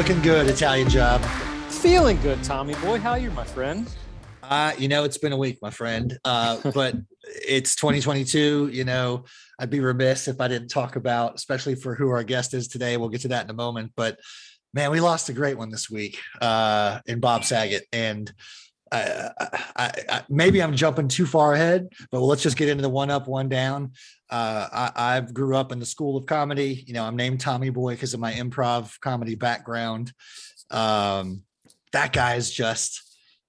Looking good, Italian job. Feeling good, Tommy boy. How are you, my friend? Uh, you know, it's been a week, my friend. Uh, but it's 2022. You know, I'd be remiss if I didn't talk about, especially for who our guest is today. We'll get to that in a moment. But man, we lost a great one this week uh, in Bob Saget, and I, I, I, maybe I'm jumping too far ahead. But let's just get into the one up, one down. Uh, I, I grew up in the school of comedy. You know, I'm named Tommy Boy because of my improv comedy background. Um, that guy is just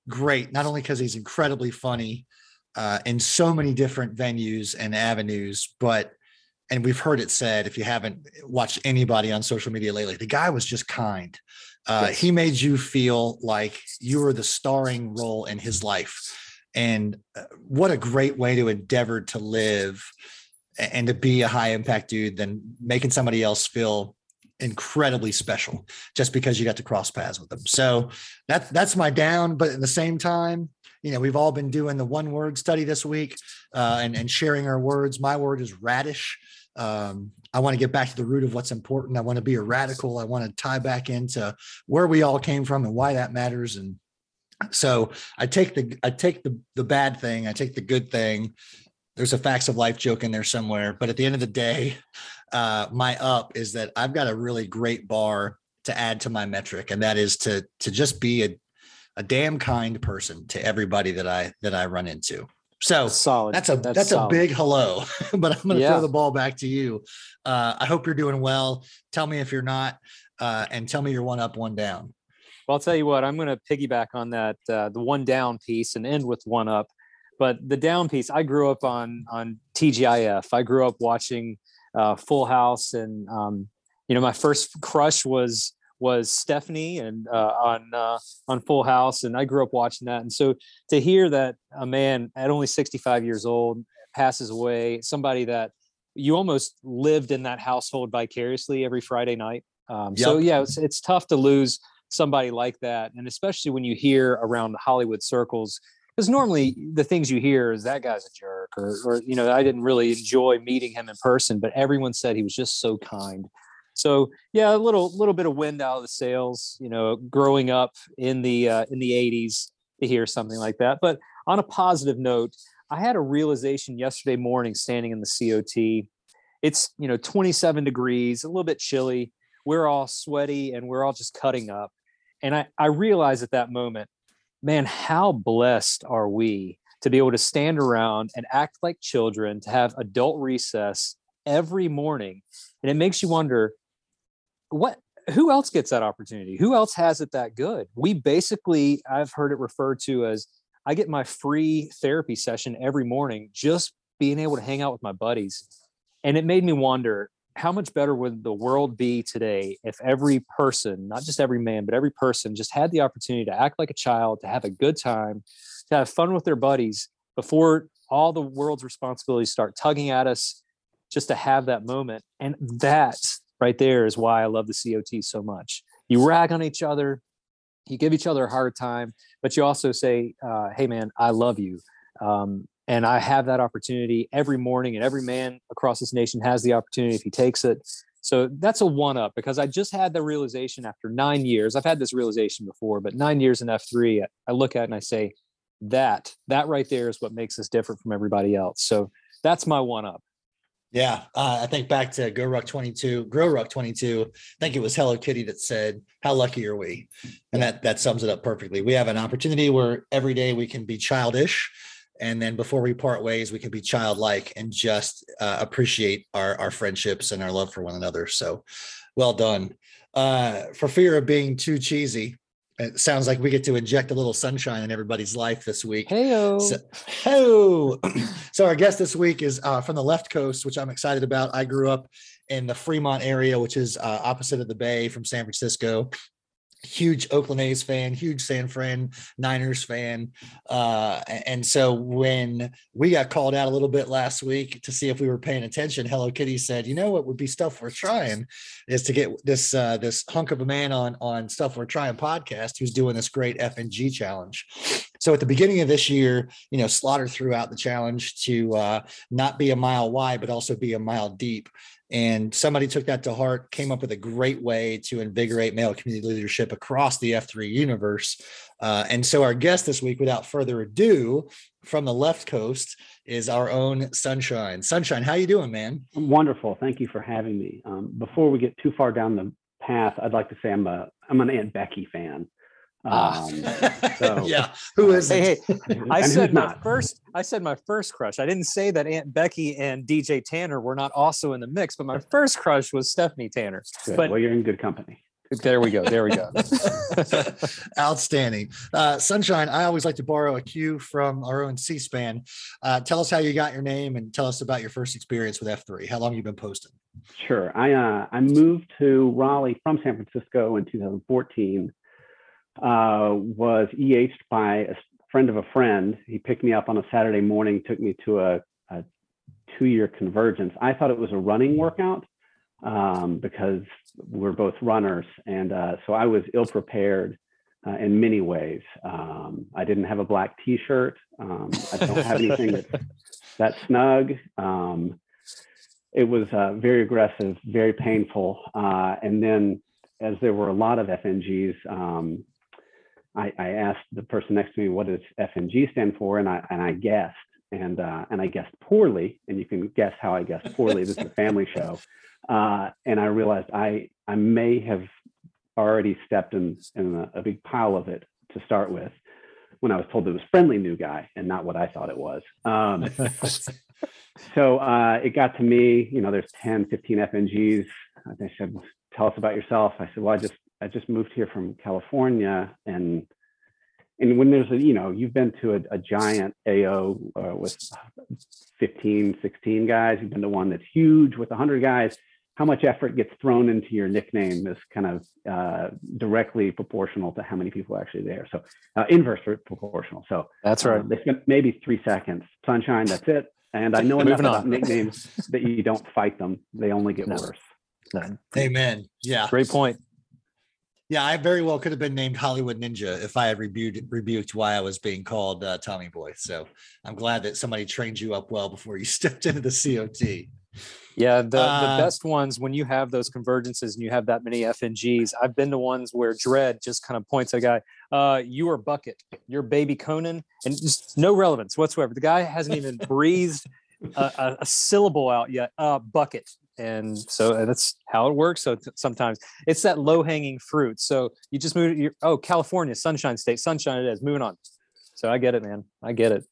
great, not only because he's incredibly funny uh, in so many different venues and avenues, but and we've heard it said if you haven't watched anybody on social media lately, the guy was just kind. Uh, yes. He made you feel like you were the starring role in his life. And uh, what a great way to endeavor to live and to be a high impact dude than making somebody else feel incredibly special just because you got to cross paths with them. So that's that's my down. But at the same time, you know, we've all been doing the one word study this week uh, and, and sharing our words. My word is radish. Um, I want to get back to the root of what's important. I want to be a radical. I want to tie back into where we all came from and why that matters. And so I take the I take the the bad thing, I take the good thing, there's a facts of life joke in there somewhere. But at the end of the day, uh, my up is that I've got a really great bar to add to my metric, and that is to to just be a a damn kind person to everybody that I that I run into. So solid. That's a that's, that's a big hello. but I'm going to yeah. throw the ball back to you. Uh, I hope you're doing well. Tell me if you're not, uh, and tell me you're one up, one down. Well, I'll tell you what. I'm going to piggyback on that uh, the one down piece and end with one up. But the down piece, I grew up on on TGIF. I grew up watching uh, Full House, and um, you know, my first crush was was Stephanie and uh, on uh, on Full House, and I grew up watching that. And so to hear that a man at only 65 years old passes away, somebody that you almost lived in that household vicariously every Friday night. Um, yep. So yeah, it's it's tough to lose somebody like that, and especially when you hear around Hollywood circles because normally the things you hear is that guy's a jerk or, or you know i didn't really enjoy meeting him in person but everyone said he was just so kind so yeah a little little bit of wind out of the sails you know growing up in the uh, in the 80s to hear something like that. But on a positive note i had a realization yesterday morning standing in the cot it's you know 27 degrees a little bit chilly. We're all sweaty and we're all just cutting up. And i i realized at that moment man, how blessed are we to be able to stand around and act like children, to have adult recess every morning. And it makes you wonder what who else gets that opportunity? Who else has it that good? We basically, I've heard it referred to as I get my free therapy session every morning just being able to hang out with my buddies. And it made me wonder how much better would the world be today if every person, not just every man, but every person just had the opportunity to act like a child, to have a good time, to have fun with their buddies before all the world's responsibilities start tugging at us, just to have that moment. And that right there is why I love the COT so much. You rag on each other, you give each other a hard time, but you also say, uh, "Hey, man, I love you." Um, and I have that opportunity every morning, and every man across this nation has the opportunity if he takes it. So that's a one up because I just had the realization after nine years. I've had this realization before, but nine years in F3, I look at it and I say, that, that right there is what makes us different from everybody else. So that's my one up. Yeah, uh, I think back to Go Ruck 22, Grow Ruck 22. I think it was Hello Kitty that said, "How lucky are we?" And that that sums it up perfectly. We have an opportunity where every day we can be childish, and then before we part ways, we can be childlike and just uh, appreciate our our friendships and our love for one another. So, well done. Uh, for fear of being too cheesy, it sounds like we get to inject a little sunshine in everybody's life this week. Hey, so, oh, so our guest this week is uh, from the left coast, which I'm excited about. I grew up in the Fremont area, which is uh, opposite of the Bay from San Francisco huge Oakland A's fan, huge San Fran Niners fan. Uh, and so when we got called out a little bit last week to see if we were paying attention, Hello Kitty said, you know what would be stuff we're trying is to get this uh, this hunk of a man on on stuff we're trying podcast who's doing this great FNG challenge. So at the beginning of this year, you know, Slaughter threw out the challenge to uh, not be a mile wide, but also be a mile deep. And somebody took that to heart, came up with a great way to invigorate male community leadership across the F3 universe. Uh, and so, our guest this week, without further ado, from the left coast, is our own Sunshine. Sunshine, how you doing, man? I'm wonderful. Thank you for having me. Um, before we get too far down the path, I'd like to say I'm a I'm an Aunt Becky fan. Ah. Um, so, yeah, who is? Hey, hey I said my not? first. I said my first crush. I didn't say that Aunt Becky and DJ Tanner were not also in the mix, but my first crush was Stephanie Tanner. Good. But well, you're in good company. There we go. There we go. Outstanding. Uh, Sunshine, I always like to borrow a cue from our own C SPAN. Uh, tell us how you got your name and tell us about your first experience with F3. How long you been posting? Sure. I, uh, I moved to Raleigh from San Francisco in 2014 uh, was EH'd by a friend of a friend. He picked me up on a Saturday morning, took me to a, a two year convergence. I thought it was a running workout um, because we're both runners. And uh, so I was ill prepared uh, in many ways. Um, I didn't have a black t shirt, um, I don't have anything that's that snug. Um, it was uh, very aggressive, very painful. Uh, and then, as there were a lot of FNGs, um, I, I, asked the person next to me, what does FNG stand for? And I, and I guessed, and, uh, and I guessed poorly, and you can guess how I guessed poorly. this is a family show. Uh, and I realized I, I may have already stepped in, in a, a, big pile of it to start with when I was told it was friendly new guy and not what I thought it was. Um, so uh, it got to me, you know, there's 10, 15 FNGs. They said, tell us about yourself. I said, well, I just I just moved here from California and and when there's a you know you've been to a, a giant AO uh, with 15 16 guys you've been to one that's huge with 100 guys how much effort gets thrown into your nickname is kind of uh, directly proportional to how many people are actually there. So uh, inverse proportional. So that's right. uh, they spent maybe three seconds. Sunshine that's it. And i know enough about nicknames that you don't fight them. They only get no. worse. None. amen. Yeah. Great point yeah, I very well could have been named Hollywood Ninja if I had rebuked rebuked why I was being called uh, Tommy Boy. So I'm glad that somebody trained you up well before you stepped into the COT. Yeah, the, uh, the best ones when you have those convergences and you have that many FNGs. I've been to ones where Dread just kind of points at a guy, uh, you are Bucket, you're baby Conan, and just no relevance whatsoever. The guy hasn't even breathed a, a, a, syllable out yet. Uh, bucket and so that's how it works so sometimes it's that low hanging fruit so you just move you oh california sunshine state sunshine it is moving on. So i get it man i get it.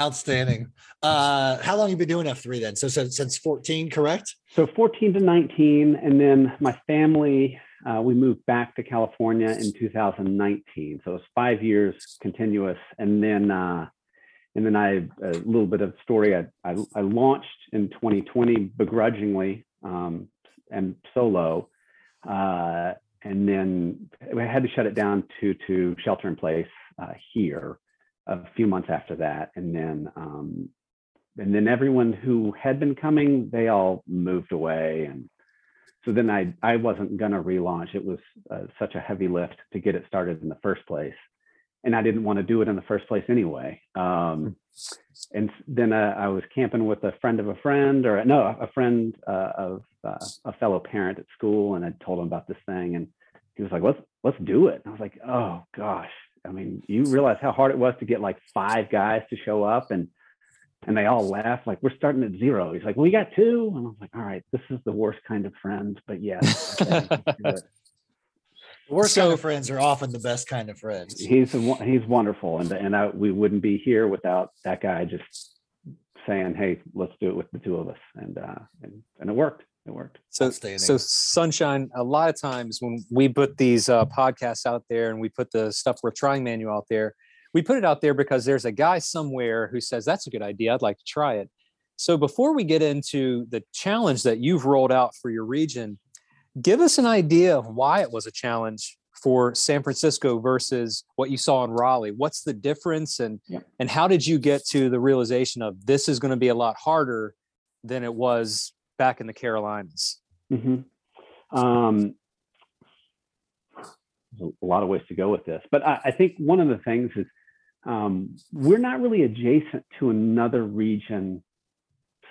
Outstanding. Uh how long you been doing f3 then? So, so since 14 correct? So 14 to 19 and then my family uh, we moved back to california in 2019 so it was five years continuous and then uh and then I a little bit of story. I, I, I launched in 2020 begrudgingly um, and solo. Uh, and then I had to shut it down to to shelter in place uh, here a few months after that, and then um, and then everyone who had been coming, they all moved away, and so then I I wasn't gonna relaunch. It was uh, such a heavy lift to get it started in the first place, and I didn't want to do it in the first place anyway. Um, and then uh, I was camping with a friend of a friend, or no, a friend uh, of uh, a fellow parent at school, and I told him about this thing, and he was like, "Let's let's do it." And I was like, "Oh gosh." I mean, you realize how hard it was to get like five guys to show up, and and they all laughed like we're starting at zero. He's like, "We got two. and I was like, "All right, this is the worst kind of friend, but yes." The worst so, kind of friends are often the best kind of friends. He's he's wonderful, and and I, we wouldn't be here without that guy just saying, "Hey, let's do it with the two of us," and uh, and and it worked it worked. So, so sunshine. A lot of times when we put these uh, podcasts out there and we put the stuff we're trying manual out there, we put it out there because there's a guy somewhere who says that's a good idea. I'd like to try it. So before we get into the challenge that you've rolled out for your region, give us an idea of why it was a challenge for San Francisco versus what you saw in Raleigh. What's the difference, and yeah. and how did you get to the realization of this is going to be a lot harder than it was back in the Carolinas? Mm-hmm. Um, there's a lot of ways to go with this, but I, I think one of the things is um, we're not really adjacent to another region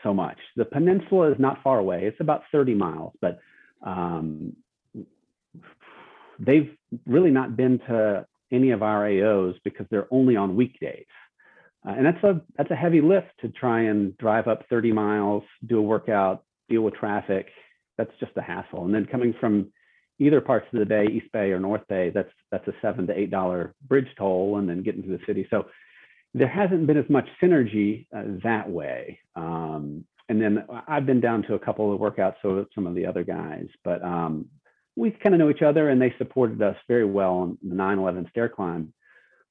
so much. The peninsula is not far away; it's about 30 miles, but um, they've really not been to any of our AOs because they're only on weekdays. Uh, and that's a that's a heavy lift to try and drive up 30 miles, do a workout, deal with traffic. That's just a hassle. And then coming from either parts of the bay, East Bay or North Bay, that's that's a seven to eight dollar bridge toll, and then getting to the city. So there hasn't been as much synergy uh, that way. Um, and then I've been down to a couple of workouts, so some of the other guys, but um, we kind of know each other, and they supported us very well on the 9/11 stair climb.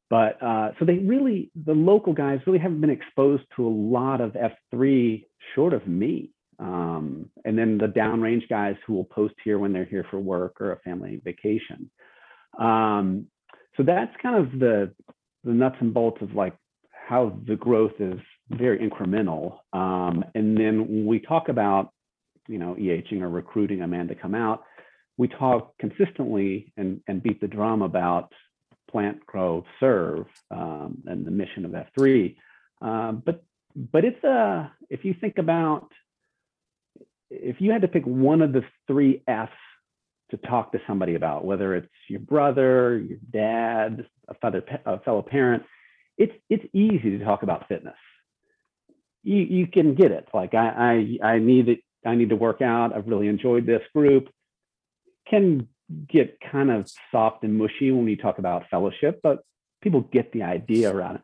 But uh, so they really, the local guys really haven't been exposed to a lot of F3 short of me. Um, and then the downrange guys who will post here when they're here for work or a family vacation. Um, so that's kind of the the nuts and bolts of like how the growth is very incremental. Um, and then when we talk about, you know, EHing or recruiting a man to come out, we talk consistently and, and beat the drum about plant, grow, serve, um, and the mission of F3. Um, but but it's a if you think about if you had to pick one of the three F's to talk to somebody about, whether it's your brother, your dad, a, fellow, a fellow parent, it's it's easy to talk about fitness. You you can get it. Like I I I need it. I need to work out. I've really enjoyed this group. Can get kind of soft and mushy when we talk about fellowship, but people get the idea around it.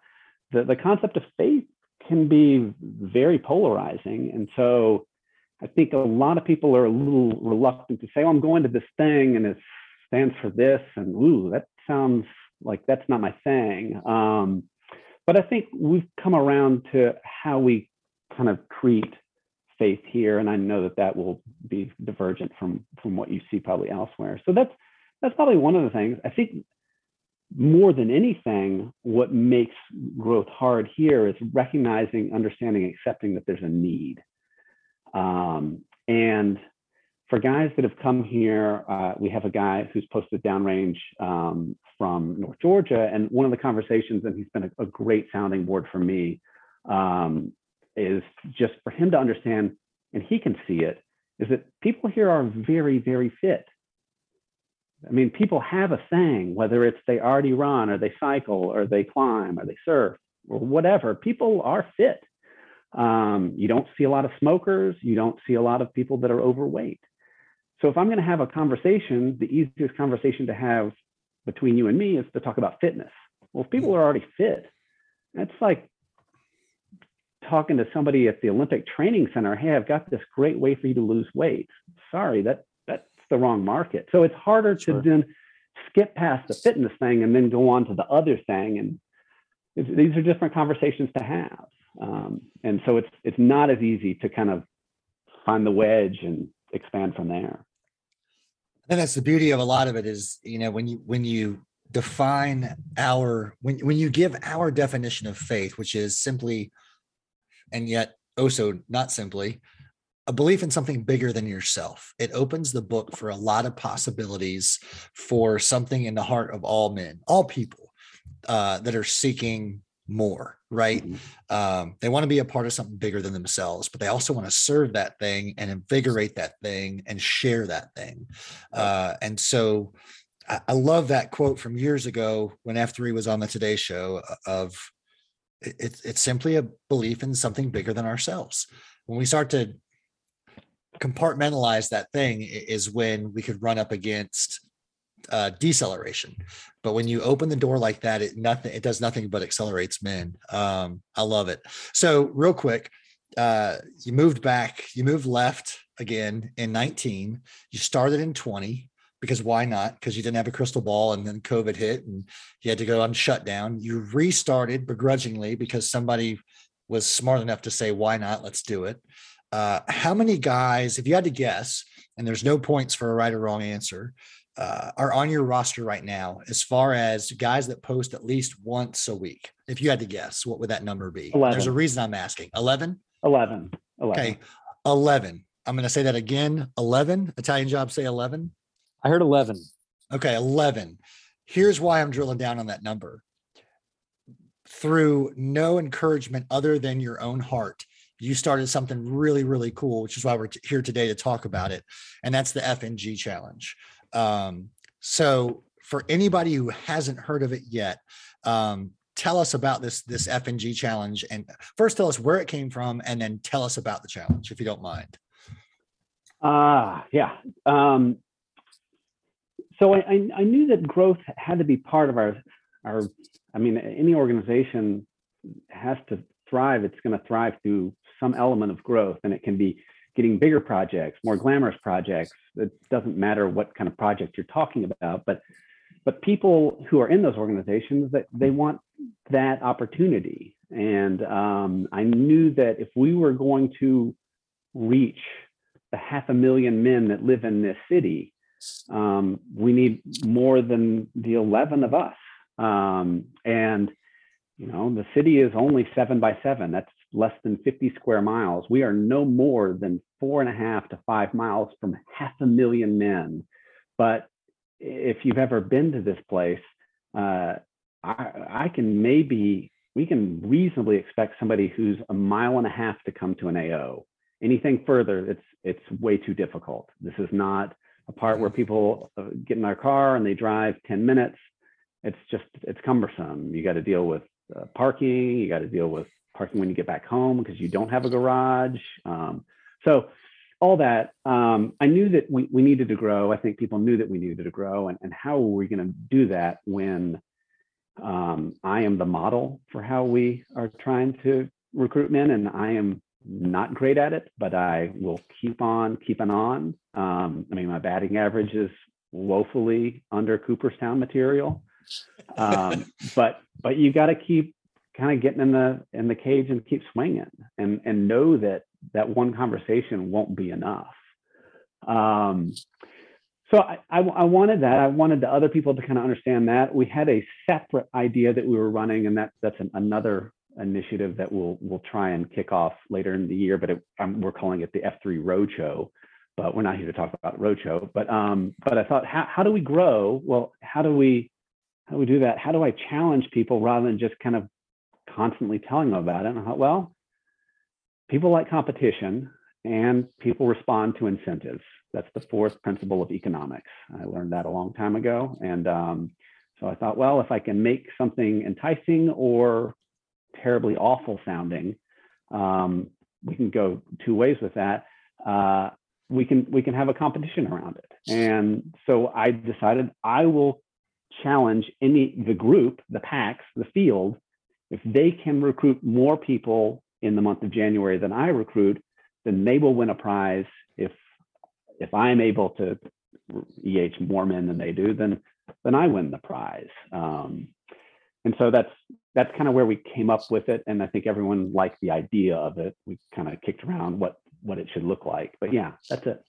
The the concept of faith can be very polarizing, and so I think a lot of people are a little reluctant to say, "Oh, I'm going to this thing and it stands for this," and ooh, that sounds like that's not my thing. Um, but I think we've come around to how we kind of treat faith here, and I know that that will be divergent from from what you see probably elsewhere. So that's that's probably one of the things. I think more than anything, what makes growth hard here is recognizing, understanding, accepting that there's a need. Um, and for guys that have come here, uh, we have a guy who's posted downrange um, from North Georgia. And one of the conversations, and he's been a, a great sounding board for me, um, is just for him to understand, and he can see it, is that people here are very, very fit. I mean, people have a thing, whether it's they already run or they cycle or they climb or they surf or whatever, people are fit. Um, you don't see a lot of smokers. You don't see a lot of people that are overweight. So if I'm going to have a conversation, the easiest conversation to have between you and me is to talk about fitness. Well, if people are already fit, that's like talking to somebody at the Olympic Training Center. Hey, I've got this great way for you to lose weight. Sorry, that that's the wrong market. So it's harder sure. to then skip past the fitness thing and then go on to the other thing. And these are different conversations to have. Um, and so it's it's not as easy to kind of find the wedge and expand from there. And that's the beauty of a lot of it is, you know, when you when you define our when when you give our definition of faith, which is simply and yet also not simply a belief in something bigger than yourself. It opens the book for a lot of possibilities for something in the heart of all men, all people uh, that are seeking more, right? Mm-hmm. Um, they want to be a part of something bigger than themselves, but they also want to serve that thing and invigorate that thing and share that thing. Uh, and so I, I love that quote from years ago when F3 was on the Today Show uh, of it, it's simply a belief in something bigger than ourselves. When we start to compartmentalize that thing is when we could run up against uh, deceleration. But when you open the door like that, it nothing it does nothing but accelerates men. Um, I love it. So real quick, uh, you moved back, you moved left again in 19. You started in 20 because why not? Because you didn't have a crystal ball and then COVID hit and you had to go on shutdown. You restarted begrudgingly because somebody was smart enough to say, why not? Let's do it. Uh, how many guys, if you had to guess, and there's no points for a right or wrong answer, uh, are on your roster right now as far as guys that post at least once a week? If you had to guess, what would that number be? 11. There's a reason I'm asking. 11? 11. 11. Okay. 11. I'm going to say that again. 11. Italian job say 11. I heard 11. Okay, 11. Here's why I'm drilling down on that number. Through no encouragement other than your own heart, you started something really, really cool, which is why we're here today to talk about it. And that's the FNG challenge. Um, so, for anybody who hasn't heard of it yet, um, tell us about this this FNG challenge. And first, tell us where it came from, and then tell us about the challenge, if you don't mind. Ah, uh, yeah. Um, so I, I knew that growth had to be part of our our i mean any organization has to thrive it's going to thrive through some element of growth and it can be getting bigger projects more glamorous projects it doesn't matter what kind of project you're talking about but but people who are in those organizations that they want that opportunity and um, i knew that if we were going to reach the half a million men that live in this city um, we need more than the 11 of us. Um, and, you know, the city is only seven by seven. That's less than 50 square miles. We are no more than four and a half to five miles from half a million men. But if you've ever been to this place, uh, I, I can maybe, we can reasonably expect somebody who's a mile and a half to come to an AO. Anything further, it's it's way too difficult. This is not a part where people uh, get in their car and they drive 10 minutes. It's just, it's cumbersome. You got to deal with uh, parking. You got to deal with parking when you get back home because you don't have a garage. Um, so all that, um, I knew that we, we needed to grow. I think people knew that we needed to grow. And, and how were we going to do that when um, I am the model for how we are trying to recruit men and I am not great at it, but I will keep on keeping on. Um, I mean, my batting average is woefully under Cooperstown material, um, but but you got to keep kind of getting in the in the cage and keep swinging, and and know that that one conversation won't be enough. Um, so I, I, I, wanted that. I wanted the other people to kind of understand that. We had a separate idea that we were running, and that that's an, another initiative that we'll we'll try and kick off later in the year, but it, um, we're calling it the F3 Roadshow. But we're not here to talk about Roadshow. But um, but I thought, how how do we grow? Well, how do we how do we do that? How do I challenge people rather than just kind of constantly telling them about it? And I thought, well, people like competition and people respond to incentives. That's the fourth principle of economics. I learned that a long time ago. And um, so I thought, well, if I can make something enticing or terribly awful sounding, um, we can go two ways with that. Uh, we can we can have a competition around it. And so I decided I will challenge any the group, the packs, the field, if they can recruit more people in the month of January than I recruit, then they will win a prize. If if I'm able to EH more men than they do, then then I win the prize. Um, and so that's that's kind of where we came up with it and i think everyone liked the idea of it we kind of kicked around what what it should look like but yeah that's it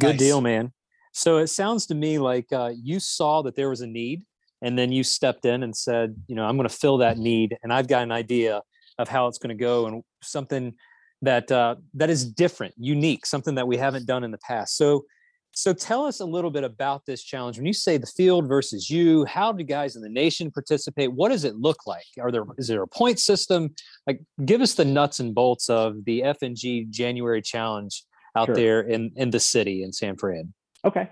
Good Nice. deal, man. So it sounds to me like uh, you saw that there was a need, and then you stepped in and said, you know, I'm going to fill that need, and I've got an idea of how it's going to go, and something that uh, that is different, unique, something that we haven't done in the past. So, so tell us a little bit about this challenge. When you say the field versus you, how do guys in the nation participate? What does it look like? Are there is there a point system? Like, give us the nuts and bolts of the FNG January Challenge out Sure. there in in the city in San Fran. Okay.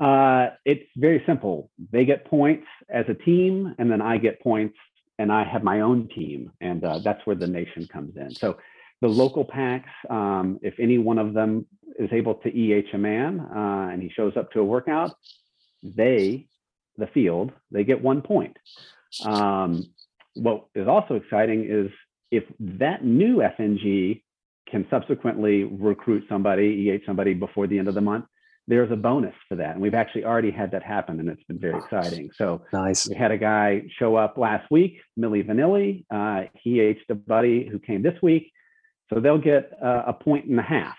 Uh, it's very simple. They get points as a team, and then I get points, and I have my own team, and uh, that's where the nation comes in. So the local packs, um, if any one of them is able to EH a man uh, and he shows up to a workout, they, the field, they get one point. Um, what is also exciting is if that new FNG can subsequently recruit somebody, EH somebody before the end of the month, there's a bonus for that. And we've actually already had that happen, and it's been very exciting. So Nice. we had a guy show up last week, Milli Vanilli. Uh, he aged a buddy who came this week. So they'll get uh, a point and a half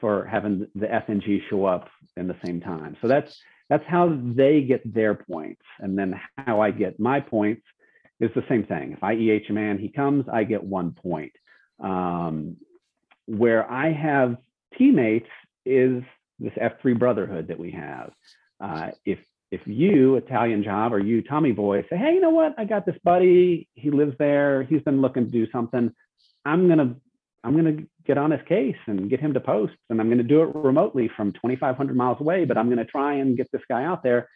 for having the FNG show up in the same time. So that's that's how they get their points, and then how I get my points is the same thing. If I EH a man, he comes, I get one point. Um, where I have teammates is this F3 brotherhood that we have. Uh, if if you Italian job or you Tommy boy say, hey, you know what? I got this buddy. He lives there. He's been looking to do something. I'm gonna I'm gonna get on his case and get him to post, and I'm gonna do it remotely from 2,500 miles away. But I'm gonna try and get this guy out there.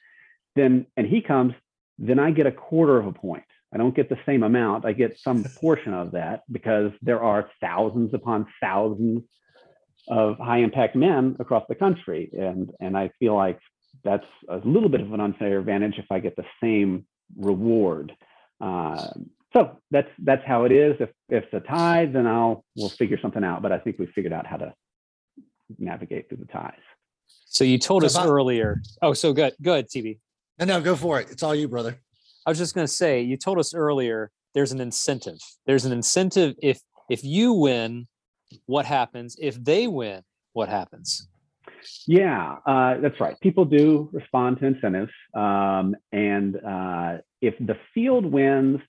Then and he comes. Then I get a quarter of a point. I don't get the same amount. I get some portion of that because there are thousands upon thousands of high impact men across the country. And, and I feel like that's a little bit of an unfair advantage if I get the same reward. Uh, so that's that's how it is. If if it's a tie, then I'll we'll figure something out. But I think we figured out how to navigate through the ties. So you told So us if I- earlier. Oh, so good. Good, TV. No, no, go for it. It's all you, brother. I was just going to say, you told us earlier. There's an incentive. There's an incentive. If if you win, what happens? If they win, what happens? Yeah, uh, that's right. People do respond to incentives. Um, and uh, if the field wins,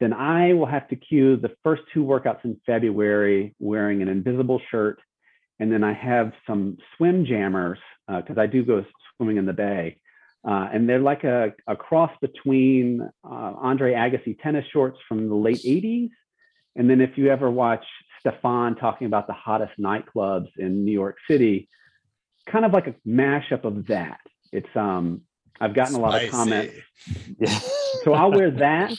then I will have to cue the first two workouts in February wearing an invisible shirt. And then I have some swim jammers because I do go swimming in the bay. Uh, and they're like a, a cross between uh, Andre Agassi tennis shorts from the late 80s. And then if you ever watch Stefon talking about the hottest nightclubs in New York City, kind of like a mashup of that. It's um I've gotten a lot of comments. Yeah. So I'll wear that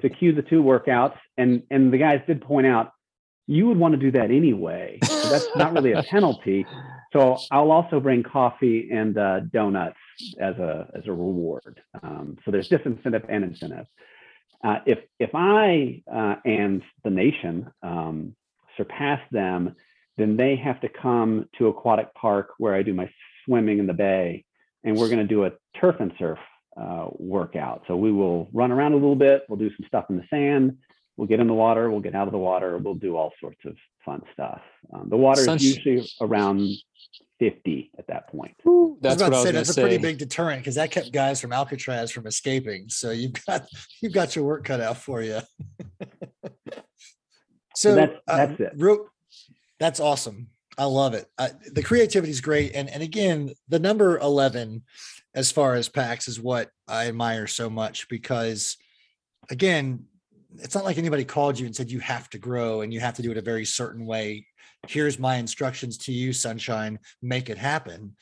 to cue the two workouts. And and the guys did point out you would want to do that anyway. So that's not really a penalty. So I'll also bring coffee and uh, donuts as a as a reward. Um, so there's disincentive and incentive. Uh, if if I uh, and the nation um, surpass them, then they have to come to aquatic park where I do my swimming in the bay, and we're going to do a turf and surf uh, workout. So we will run around a little bit. We'll do some stuff in the sand. We'll get in the water. We'll get out of the water. We'll do all sorts of fun stuff. Um, the water Sunsh- is usually around 50 at that point. I was That's about what to say going to that's a pretty big deterrent because that kept guys from Alcatraz from escaping. So you've got you've got your work cut out for you. so that's- uh, it. real- that's awesome. I love it. I, the creativity is great, and and again, the number eleven, as far as packs, is what I admire so much because, again, it's not like anybody called you and said you have to grow and you have to do it a very certain way. Here's my instructions to you, sunshine. Make it happen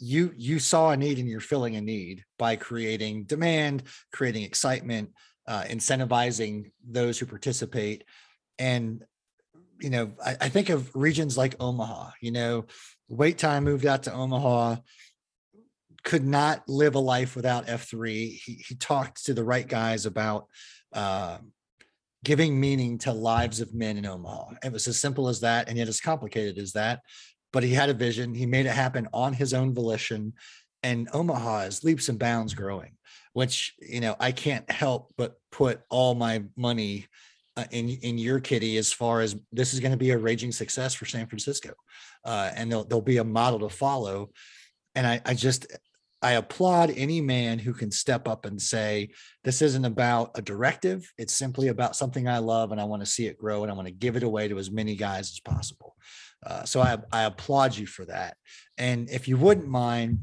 you you saw a need and you're filling a need by creating demand creating excitement uh, incentivizing those who participate and you know I, I think of regions like omaha you know wait time moved out to omaha could not live a life without f3 he, he talked to the right guys about uh, giving meaning to lives of men in omaha it was as simple as that and yet as complicated as that but he had a vision. He made it happen on his own volition. And Omaha is leaps and bounds growing, which, you know, I can't help but put all my money uh, in in your kitty as far as this is going to be a raging success for San Francisco, uh, and they'll there'll be a model to follow. And I, I just I applaud any man who can step up and say, This isn't about a directive. It's simply about something I love and I want to see it grow and I want to give it away to as many guys as possible. Uh, so I, I applaud you for that. And if you wouldn't mind,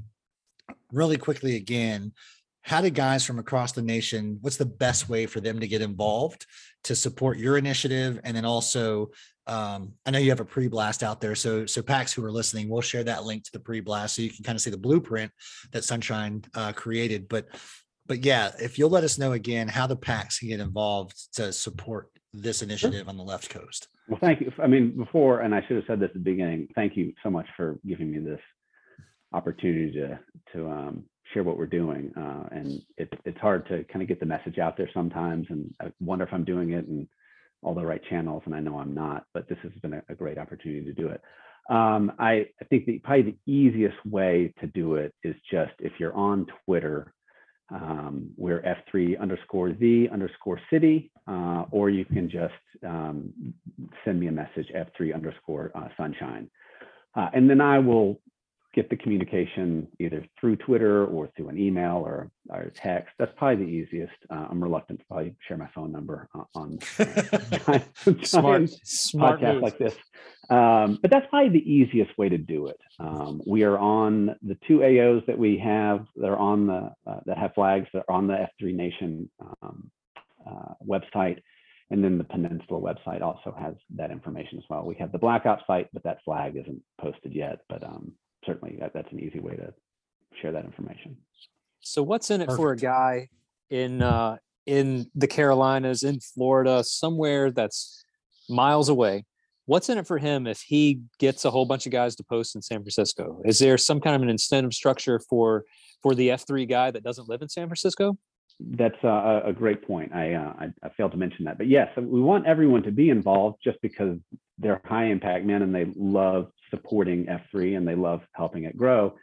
really quickly again, how do guys from across the nation, what's the best way for them to get involved to support your initiative? And then also um, I know you have a pre-blast out there, so so packs who are listening, we'll share that link to the pre-blast so you can kind of see the blueprint that Sunshine uh, created. But but yeah, if you'll let us know again how the packs can get involved to support this initiative sure. on the left coast. Well, thank you. I mean, before, and I should have said this at the beginning. Thank you so much for giving me this opportunity to to um, share what we're doing. Uh, and it, it's hard to kind of get the message out there sometimes, and I wonder if I'm doing it and all the right channels, and I know I'm not, but this has been a, a great opportunity to do it. Um, I, I, think the, probably the easiest way to do it is just if you're on Twitter, um, we're F3 underscore the underscore city, uh, or you can just um, send me a message F3 underscore uh, sunshine. Uh, and then I will get the communication either through Twitter or through an email or, or text. That's probably the easiest. Uh, I'm reluctant to probably share my phone number on, uh, smart, smart podcast like this. Um, but that's probably the easiest way to do it. Um, we are on the two AOs that we have that are on the uh, that have flags that are on the F3 Nation um, uh, website. And then the Peninsula website also has that information as well. We have the Blackout site, but that flag isn't posted yet. But um, certainly that, that's an easy way to share that information. So what's in it Perfect. for a guy in uh, in the Carolinas, in Florida, somewhere that's miles away? What's in it for him if he gets a whole bunch of guys to post in San Francisco? Is there some kind of an incentive structure for for the F three guy that doesn't live in San Francisco? That's a, a great point. I, uh, I, I failed to mention that, but yes, we want everyone to be involved just because they're high impact men and they love supporting F3 and they love helping it grow,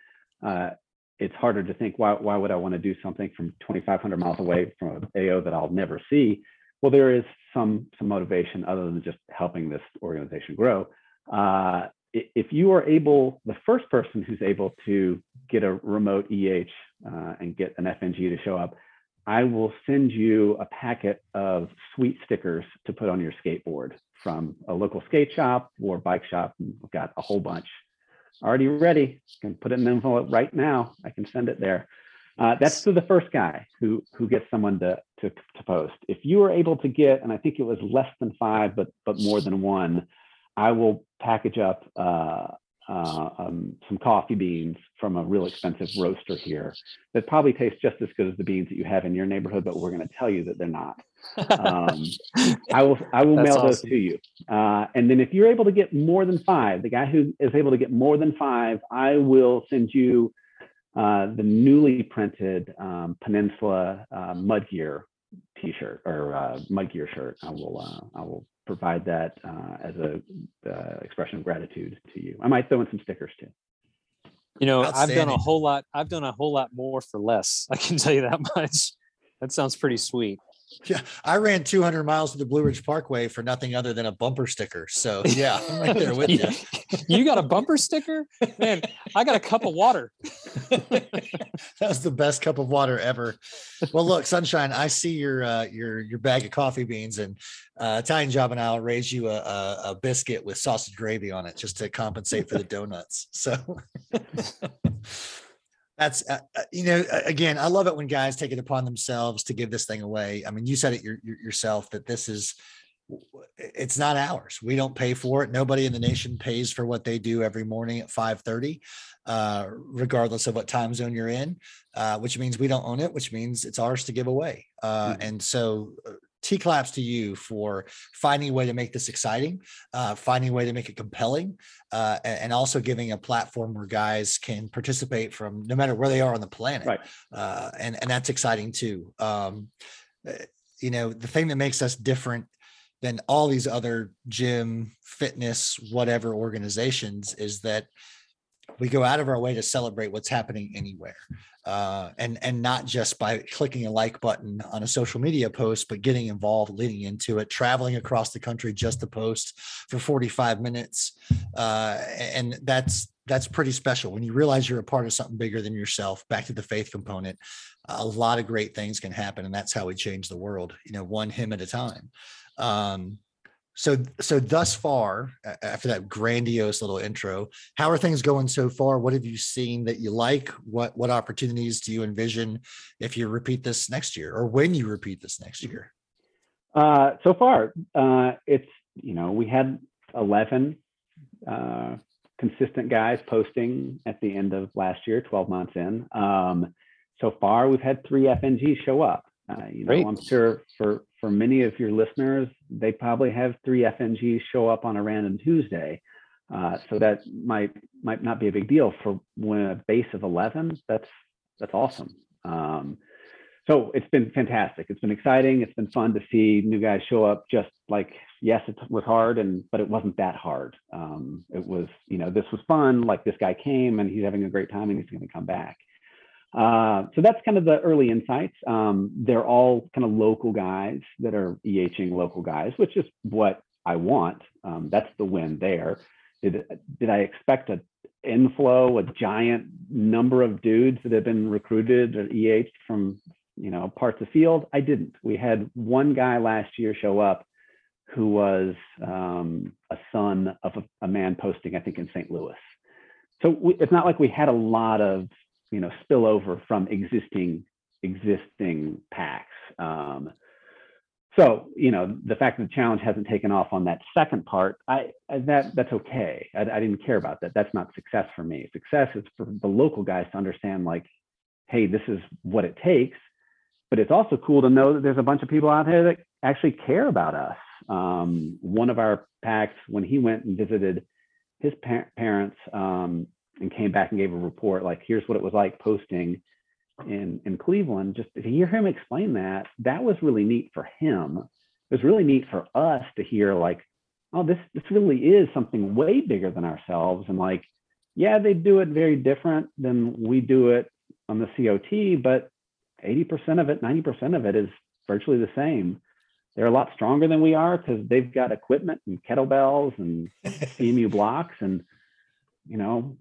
uh, it's harder to think why, why would I want to do something from 2,500 miles away from an AO that I'll never see? Well, there is some some motivation other than just helping this organization grow. Uh, if you are able, the first person who's able to get a remote EH uh, and get an FNG to show up, I will send you a packet of sweet stickers to put on your skateboard from a local skate shop or bike shop. We've got a whole bunch already ready. Can put it in an envelope right now. I can send it there. Uh, that's to the first guy who who gets someone to, to to post. If you are able to get, and I think it was less than five, but but more than one, I will package up uh, uh, um, some coffee beans from a real expensive roaster here that probably taste just as good as the beans that you have in your neighborhood, but we're going to tell you that they're not. Um, I will I will mail awesome. those to you. Uh, and then if you're able to get more than five, the guy who is able to get more than five, I will send you uh, the newly printed um, Peninsula uh, Mud Gear T-shirt or uh, Mud Gear shirt. I will uh, I will provide that uh, as a uh, expression of gratitude to you. I might throw in some stickers too. You know, I've done a whole lot. I've done a whole lot more for less. I can tell you that much. That sounds pretty sweet. Yeah, I ran 200 miles to the Blue Ridge Parkway for nothing other than a bumper sticker. So yeah, I'm right there with you. you got a bumper sticker, man? I got a cup of water. that was the best cup of water ever. Well, look, Sunshine, I see your uh, your your bag of coffee beans, and uh, Italian Job and I'll raise you a, a, a biscuit with sausage gravy on it just to compensate for the donuts. So that's uh, uh you know again i love it when guys take it upon themselves to give this thing away. I mean you said it your, your, yourself that this is it's not ours. We don't pay for it. Nobody in the nation pays for what they do every morning at 5 30 uh, regardless of what time zone you're in uh, which means we don't own it which means it's ours to give away. Uh, mm-hmm. and so uh, T claps to you for finding a way to make this exciting, uh, finding a way to make it compelling, uh, and, also giving a platform where guys can participate from no matter where they are on the planet. Right. Uh, and, and that's exciting too. Um, eh, you know, the thing that makes us different than all these other gym, fitness, whatever organizations is that we go out of our way to celebrate what's happening anywhere. Uh, and and not just by clicking a like button on a social media post but getting involved leading into it traveling across the country just to post for 45 minutes. Uh, and that's that's pretty special. When you realize you're a part of something bigger than yourself back to the faith component a lot of great things can happen and that's how we change the world you know one HIM at a time. Um, so so thus far after that grandiose little intro how are things going so far? What have you seen that you like? What what opportunities do you envision if you repeat this next year or when you repeat this next year? Uh, so far uh, it's you know we had 11 uh, consistent guys posting at the end of last year 12 months in. Um, so far we've had three fngs show up uh, you know, Great. I'm sure for for many of your listeners, they probably have three FNGs show up on a random Tuesday. Uh, so that might might not be a big deal for when a base of 11. That's that's awesome. Um, so it's been fantastic. It's been exciting. It's been fun to see new guys show up. Just like yes, it was hard, and but it wasn't that hard. Um, it was you know this was fun. Like this guy came and he's having a great time and he's going to come back. Uh, so that's kind of the early insights. Um, they're all kind of local guys that are EHing local guys, which is what I want. Um, that's the win there. Did, did I expect an inflow, a giant number of dudes that have been recruited or EH'd from you know parts of the field? I didn't. We had one guy last year show up who was um, a son of a, a, man posting, I think, in St. Louis. So we, it's not like we had a lot of you know spill over from existing existing PAX. Um, so you know the fact that the challenge hasn't taken off on that second part, I, that that's okay. I, I, didn't care about that. That's not success for me. Success is for the local guys to understand like, hey, this is what it takes. But it's also cool to know that there's a bunch of people out there that actually care about us. Um, one of our PAX, when he went and visited his pa- parents um, and came back and gave a report like here's what it was like posting in in Cleveland. Just to hear him explain that that was really neat for him. It was really neat for us to hear like oh this this really is something way bigger than ourselves and like yeah they do it very different than we do it on the COT but 80% of it 90% of it is virtually the same. They're a lot stronger than we are because they've got equipment and kettlebells and CMU blocks and you know,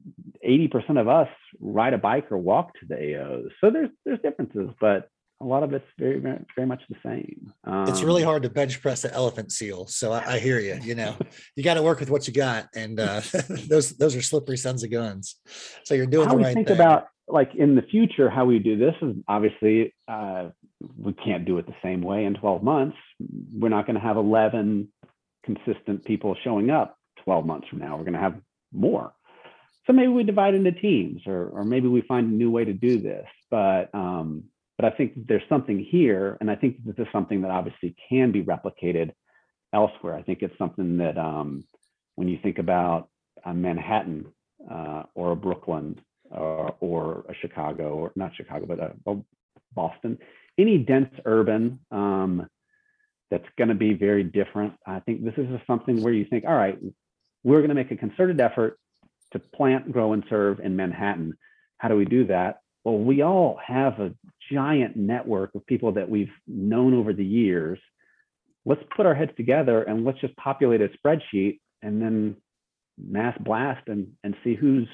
80% of us ride a bike or walk to the AOs. So there's there's differences, but a lot of it's very very, very much the same. Um, it's really hard to bench press an elephant seal. So I, I hear you. You know, you got to work with what you got, and uh, those those are slippery sons of guns. So you're doing how the we right think thing. about like in the future how we do this is obviously uh, we can't do it the same way in 12 months. We're not going to have 11 consistent people showing up 12 months from now. We're going to have more so maybe we divide into teams or, or maybe we find a new way to do this but um, but i think there's something here and i think this is something that obviously can be replicated elsewhere. I think it's something that um, when you think about a manhattan uh, or a brooklyn or, or, a chicago or not chicago but a, a boston any dense urban um, that's going to be very different. I think this is something where you think all right we're going to make a concerted effort to plant, grow, and serve in Manhattan. How do we do that? Well, we all have a giant network of people that we've known over the years. Let's put our heads together and let's just populate a spreadsheet and then mass blast and, and see who's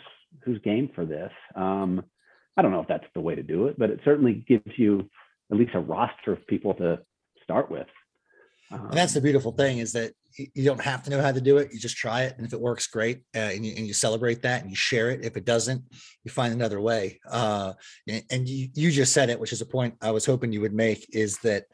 who's game for this. Um, I don't know if that's the way to do it, but it certainly gives you at least a roster of people to start with. Um, and that's the beautiful thing is that you don't have to know how to do it. You just try it, and if it works, great, uh, and, you, and, you, celebrate that and you share it. If it doesn't, you find another way. Uh, and you, you just said it, which is a point I was hoping you would make, is that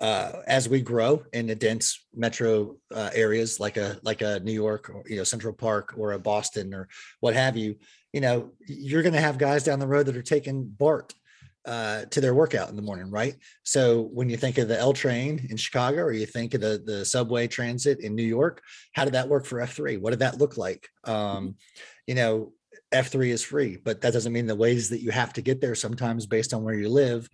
uh, as we grow in the dense metro uh, areas like a like a New York or you know Central Park or a Boston or what have you, you know you're going to have guys down the road that are taking BART uh, to their workout in the morning, right? So when you think of the L train in Chicago or you think of the, the subway transit in New York, how did that work for F3? What did that look like? Um, you know, F3 is free, but that doesn't mean the ways that you have to get there sometimes based on where you live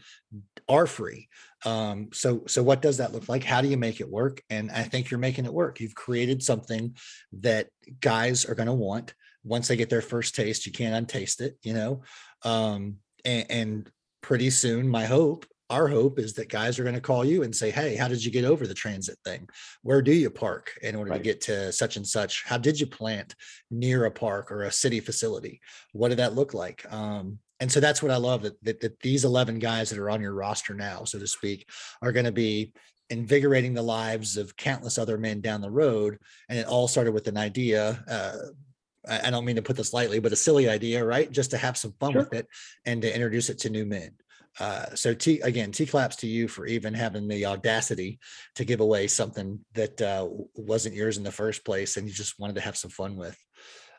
are free. Um, so, so what does that look like? How do you make it work? And I think you're making it work. You've created something that guys are going to want once they get their first taste, you can't untaste it, you know. Um, and, and pretty soon, my hope our hope is that guys are going to call you and say, Hey, how did you get over the transit thing? Where do you park in order right. to get to such and such? How did you plant near a park or a city facility? What did that look like? Um, and so that's what I love that, that, that these 11 guys that are on your roster now, so to speak, are going to be invigorating the lives of countless other men down the road. And it all started with an idea. Uh, I don't mean to put this lightly, but a silly idea, right? Just to have some fun sure. with it and to introduce it to new men. Uh, so T again, T claps to you for even having the audacity to give away something that uh, wasn't yours in the first place, and you just wanted to have some fun with.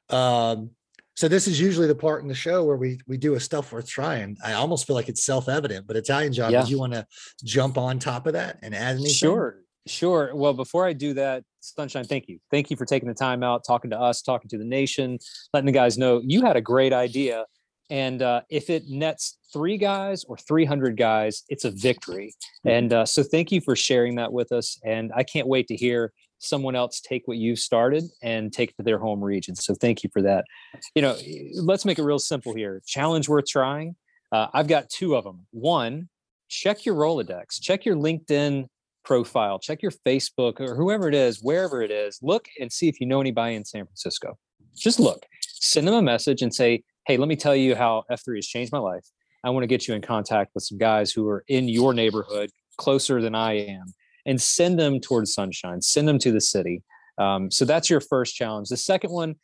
Um, so this is usually the part in the show where we we do a stuff worth trying. I almost feel like it's self evident, but Italian John, yeah. did you want to jump on top of that and add anything? Sure, sure. Well, before I do that, Sunshine, thank you, thank you for taking the time out, talking to us, talking to the nation, letting the guys know you had a great idea and uh, if it nets three guys or 300 guys, it's a victory. And uh, so thank you for sharing that with us. And I can't wait to hear someone else take what you've started and take it to their home region. So thank you for that. You know, let's make it real simple here. Challenge worth trying. Uh, I've got two of them. One, check your Rolodex, check your LinkedIn profile, check your Facebook or whoever it is, wherever it is. Look and see if you know anybody in San Francisco. Just look, send them a message and say, hey, let me tell you how F3 has changed my life. I want to get you in contact with some guys who are in your neighborhood closer than I am and send them towards sunshine, send them to the city. Um, so that's your first challenge. The second one,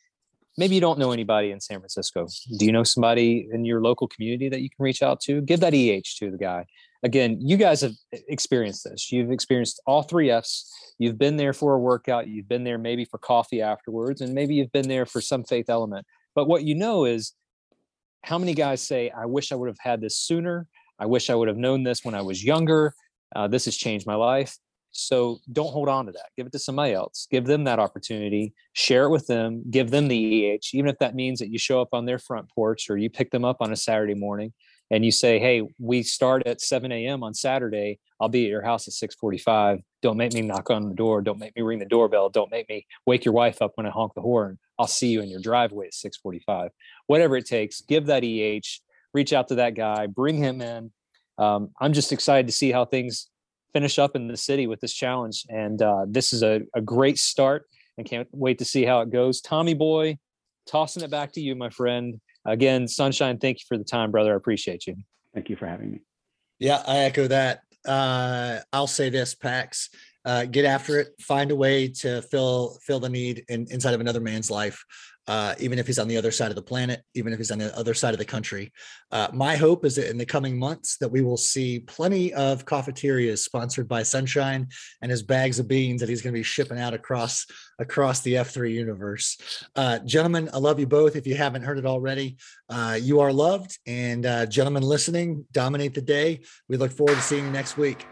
maybe you don't know anybody in San Francisco. Do you know somebody in your local community that you can reach out to? Give that EH to the guy. Again, you guys have experienced this. You've experienced all three F's. You've been there for a workout. You've been there maybe for coffee afterwards, and maybe you've been there for some faith element. But what you know is how many guys say, I wish I would have had this sooner? I wish I would have known this when I was younger. Uh, this has changed my life. So don't hold on to that. Give it to somebody else. Give them that opportunity. Share it with them. Give them the EH, even if that means that you show up on their front porch or you pick them up on a Saturday morning and you say, "Hey, we start at 7 a.m. on Saturday. I'll be at your house at 6:45. Don't make me knock on the door. Don't make me ring the doorbell. Don't make me wake your wife up when I honk the horn. I'll see you in your driveway at 6:45. Whatever it takes. Give that EH. Reach out to that guy. Bring him in. Um, I'm just excited to see how things finish up in the city with this challenge, and uh, this is a, a great start. And can't wait to see how it goes. Tommy boy, tossing it back to you, my friend again, Sunshine, thank you for the time, brother. I appreciate you. Thank you for having me. Yeah, I echo that. Uh, I'll say this, Pax. Uh, get after it. Find a way to fill fill the need in, inside of another man's life uh, even if he's on the other side of the planet, even if he's on the other side of the country. Uh, my hope is that in the coming months that we will see plenty of coffeeterias sponsored by Sunshine and his bags of beans that he's going to be shipping out across across the F3 universe. Uh, gentlemen, I love you both. If you haven't heard it already, uh, you are loved. And uh, gentlemen listening, dominate the day. We look forward to seeing you next week.